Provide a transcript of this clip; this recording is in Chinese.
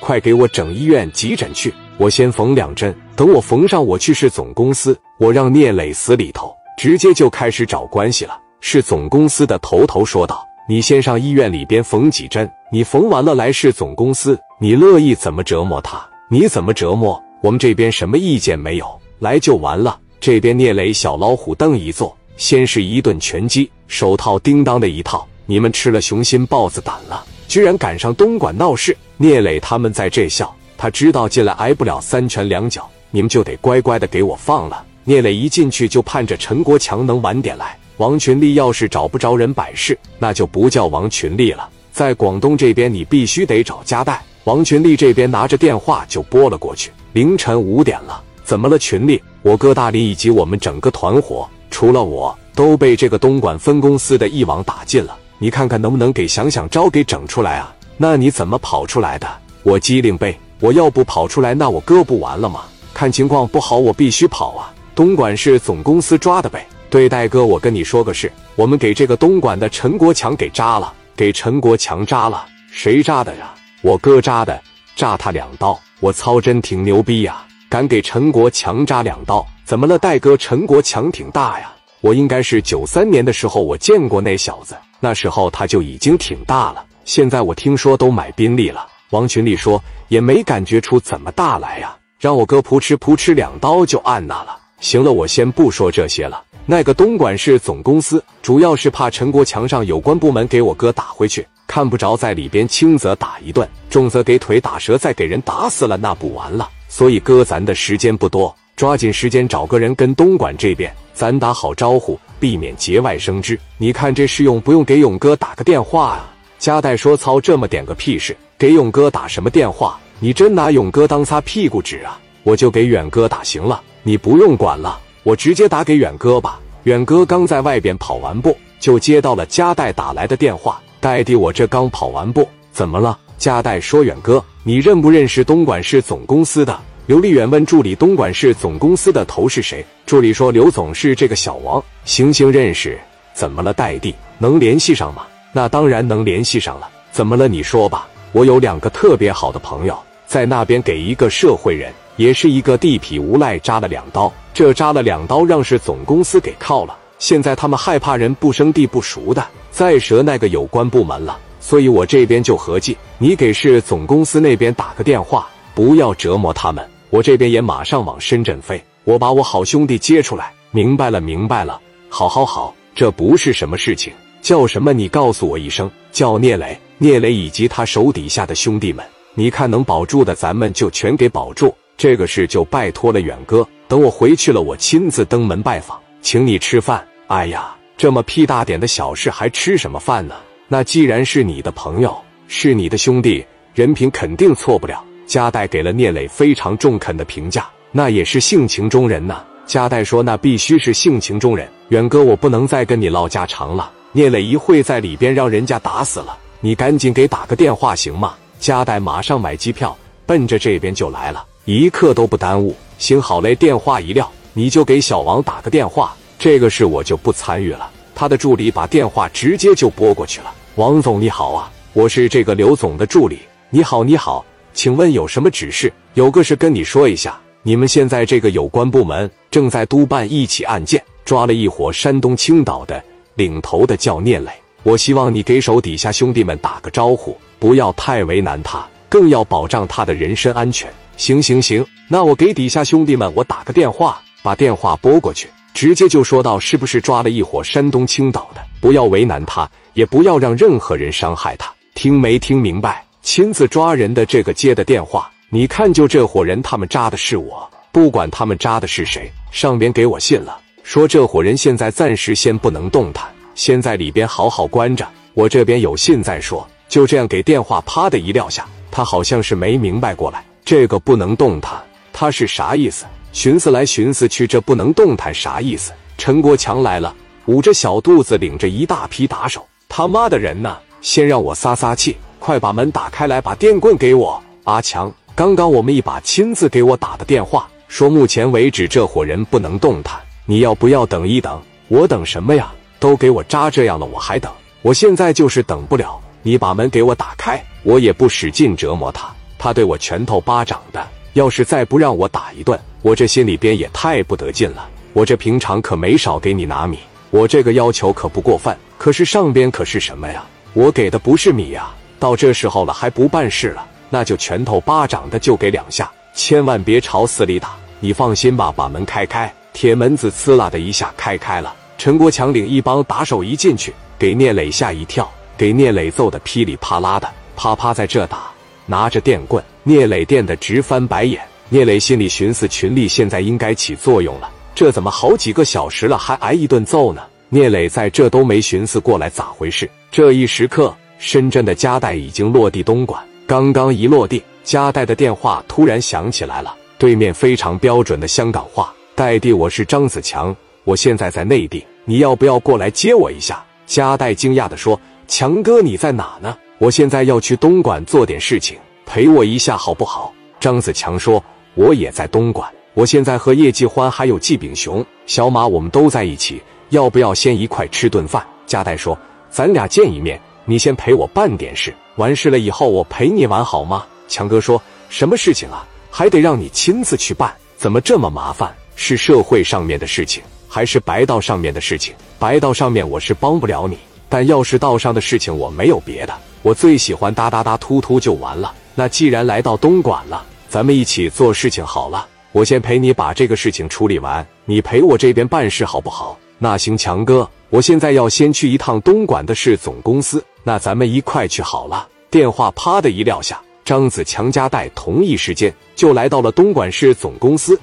快给我整医院急诊去！我先缝两针，等我缝上，我去市总公司，我让聂磊死里头，直接就开始找关系了。市总公司的头头说道：“你先上医院里边缝几针，你缝完了来市总公司，你乐意怎么折磨他，你怎么折磨，我们这边什么意见没有，来就完了。”这边聂磊小老虎凳一坐，先是一顿拳击，手套叮当的一套，你们吃了雄心豹子胆了，居然赶上东莞闹事。聂磊他们在这笑。他知道进来挨不了三拳两脚，你们就得乖乖的给我放了。聂磊一进去就盼着陈国强能晚点来。王群力要是找不着人摆事，那就不叫王群力了。在广东这边，你必须得找加代。王群力这边拿着电话就拨了过去。凌晨五点了，怎么了？群力，我哥大林以及我们整个团伙，除了我，都被这个东莞分公司的一网打尽了。你看看能不能给想想招给整出来啊？那你怎么跑出来的？我机灵呗。我要不跑出来，那我哥不完了吗？看情况不好，我必须跑啊！东莞市总公司抓的呗。对，戴哥，我跟你说个事，我们给这个东莞的陈国强给扎了，给陈国强扎了。谁扎的呀？我哥扎的，扎他两刀。我操，真挺牛逼呀！敢给陈国强扎两刀，怎么了，戴哥？陈国强挺大呀，我应该是九三年的时候我见过那小子，那时候他就已经挺大了。现在我听说都买宾利了。王群力说：“也没感觉出怎么大来呀，让我哥扑哧扑哧两刀就按那了。行了，我先不说这些了。那个东莞市总公司主要是怕陈国强上有关部门给我哥打回去，看不着在里边，轻则打一顿，重则给腿打折，再给人打死了，那不完了。所以哥，咱的时间不多，抓紧时间找个人跟东莞这边咱打好招呼，避免节外生枝。你看这事用不用给勇哥打个电话啊？”加代说：“操这么点个屁事，给勇哥打什么电话？你真拿勇哥当擦屁股纸啊？我就给远哥打行了，你不用管了，我直接打给远哥吧。远哥刚在外边跑完步，就接到了加代打来的电话。代弟，我这刚跑完步，怎么了？加代说：远哥，你认不认识东莞市总公司的？刘立远问助理：东莞市总公司的头是谁？助理说：刘总是这个小王。行行认识。怎么了？代弟，能联系上吗？”那当然能联系上了，怎么了？你说吧。我有两个特别好的朋友，在那边给一个社会人，也是一个地痞无赖扎了两刀。这扎了两刀，让市总公司给铐了。现在他们害怕人不生地不熟的再折那个有关部门了，所以我这边就合计，你给市总公司那边打个电话，不要折磨他们。我这边也马上往深圳飞，我把我好兄弟接出来。明白了，明白了。好，好，好，这不是什么事情。叫什么？你告诉我一声。叫聂磊，聂磊以及他手底下的兄弟们，你看能保住的，咱们就全给保住。这个事就拜托了远哥。等我回去了，我亲自登门拜访，请你吃饭。哎呀，这么屁大点的小事，还吃什么饭呢？那既然是你的朋友，是你的兄弟，人品肯定错不了。加代给了聂磊非常中肯的评价，那也是性情中人呐。加代说：“那必须是性情中人。”远哥，我不能再跟你唠家常了。聂磊一会在里边让人家打死了，你赶紧给打个电话行吗？加代马上买机票，奔着这边就来了，一刻都不耽误。行好嘞，电话一撂，你就给小王打个电话。这个事我就不参与了。他的助理把电话直接就拨过去了。王总你好啊，我是这个刘总的助理。你好你好，请问有什么指示？有个事跟你说一下，你们现在这个有关部门正在督办一起案件，抓了一伙山东青岛的。领头的叫聂磊，我希望你给手底下兄弟们打个招呼，不要太为难他，更要保障他的人身安全。行行行，那我给底下兄弟们我打个电话，把电话拨过去，直接就说到是不是抓了一伙山东青岛的，不要为难他，也不要让任何人伤害他。听没听明白？亲自抓人的这个接的电话，你看就这伙人，他们扎的是我，不管他们扎的是谁，上边给我信了。说这伙人现在暂时先不能动弹，先在里边好好关着。我这边有信再说。就这样给电话啪的一撂下，他好像是没明白过来，这个不能动弹，他是啥意思？寻思来寻思去，这不能动弹啥意思？陈国强来了，捂着小肚子，领着一大批打手。他妈的人呢？先让我撒撒气，快把门打开来，把电棍给我。阿强，刚刚我们一把亲自给我打的电话，说目前为止这伙人不能动弹。你要不要等一等？我等什么呀？都给我扎这样了，我还等？我现在就是等不了。你把门给我打开，我也不使劲折磨他。他对我拳头巴掌的，要是再不让我打一顿，我这心里边也太不得劲了。我这平常可没少给你拿米，我这个要求可不过分。可是上边可是什么呀？我给的不是米呀！到这时候了还不办事了，那就拳头巴掌的就给两下，千万别朝死里打。你放心吧，把门开开。铁门子呲啦的一下开开了，陈国强领一帮打手一进去，给聂磊吓一跳，给聂磊揍得噼里啪啦的，啪啪在这打，拿着电棍，聂磊电得直翻白眼。聂磊心里寻思：群力现在应该起作用了，这怎么好几个小时了还挨一顿揍呢？聂磊在这都没寻思过来咋回事。这一时刻，深圳的加代已经落地东莞。刚刚一落地，加代的电话突然响起来了，对面非常标准的香港话：“代弟，我是张子强，我现在在内地，你要不要过来接我一下？”加代惊讶地说：“强哥，你在哪呢？我现在要去东莞做点事情，陪我一下好不好？”张子强说：“我也在东莞，我现在和叶继欢还有季炳雄、小马，我们都在一起。”要不要先一块吃顿饭？加代说：“咱俩见一面，你先陪我办点事，完事了以后我陪你玩好吗？”强哥说：“什么事情啊？还得让你亲自去办？怎么这么麻烦？是社会上面的事情，还是白道上面的事情？白道上面我是帮不了你，但要是道上的事情，我没有别的，我最喜欢哒哒哒突突就完了。那既然来到东莞了，咱们一起做事情好了。我先陪你把这个事情处理完，你陪我这边办事好不好？”那行，强哥，我现在要先去一趟东莞的市总公司，那咱们一块去好了。电话啪的一撂下，张子强家带同一时间就来到了东莞市总公司。